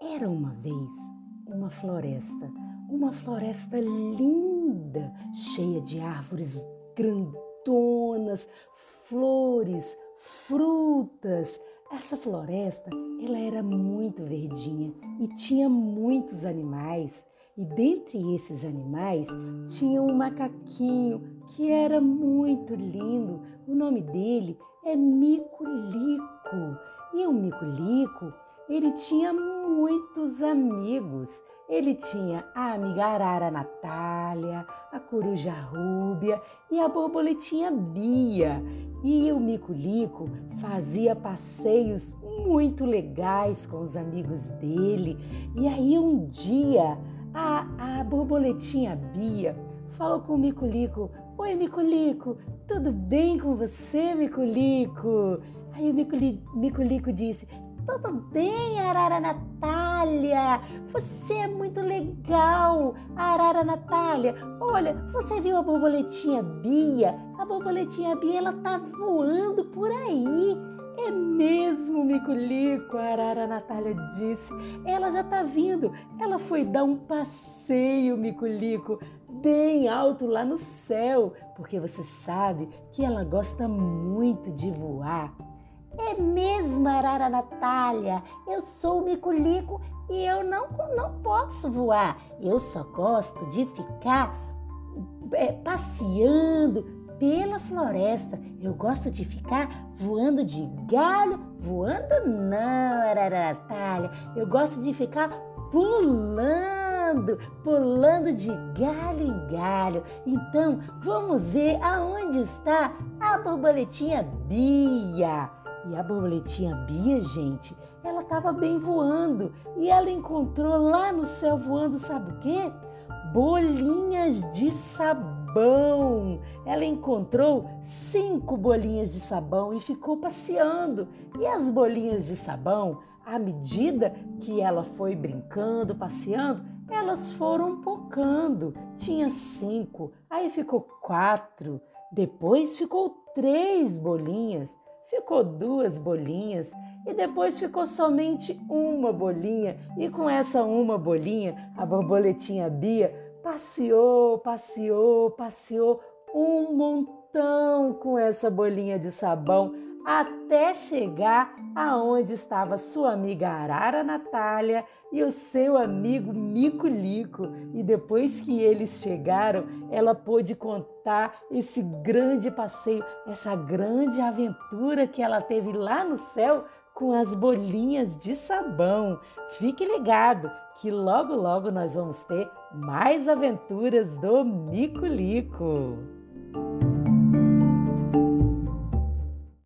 Era uma vez uma floresta, uma floresta linda, cheia de árvores grandonas, flores, frutas. Essa floresta, ela era muito verdinha e tinha muitos animais. E dentre esses animais tinha um macaquinho que era muito lindo. O nome dele é Mico-Lico. E o Mico-Lico, ele tinha muitos amigos. Ele tinha a amiga Arara Natália, a coruja Rúbia e a borboletinha Bia. E o Mico-Lico fazia passeios muito legais com os amigos dele. E aí um dia a, a borboletinha Bia falou com o Mico-Lico: Oi, Mico-Lico, tudo bem com você, Mico-Lico? Aí o Mico-Lico disse: Tudo bem, Arara Natália. Você é muito legal, Arara Natália. Olha, você viu a borboletinha Bia? A borboletinha Bia, ela tá voando por aí. É mesmo, Miculico, a Arara Natália disse. Ela já tá vindo. Ela foi dar um passeio, Miculico, bem alto lá no céu, porque você sabe que ela gosta muito de voar. É mesmo, Arara Natália. Eu sou o Miculico e eu não, não posso voar. Eu só gosto de ficar é, passeando, pela floresta. Eu gosto de ficar voando de galho. Voando não, Arara Natália. Eu gosto de ficar pulando, pulando de galho em galho. Então, vamos ver aonde está a borboletinha Bia. E a borboletinha Bia, gente, ela estava bem voando e ela encontrou lá no céu voando, sabe o quê? Bolinhas de sabão. Ela encontrou cinco bolinhas de sabão e ficou passeando. E as bolinhas de sabão, à medida que ela foi brincando, passeando, elas foram pocando. Tinha cinco, aí ficou quatro, depois ficou três bolinhas, ficou duas bolinhas e depois ficou somente uma bolinha. E com essa uma bolinha, a borboletinha Bia passeou, passeou, passeou um montão com essa bolinha de sabão até chegar aonde estava sua amiga Arara Natália e o seu amigo Mico Lico. E depois que eles chegaram, ela pôde contar esse grande passeio, essa grande aventura que ela teve lá no céu com as bolinhas de sabão. Fique ligado que logo logo nós vamos ter mais aventuras do Mico Lico.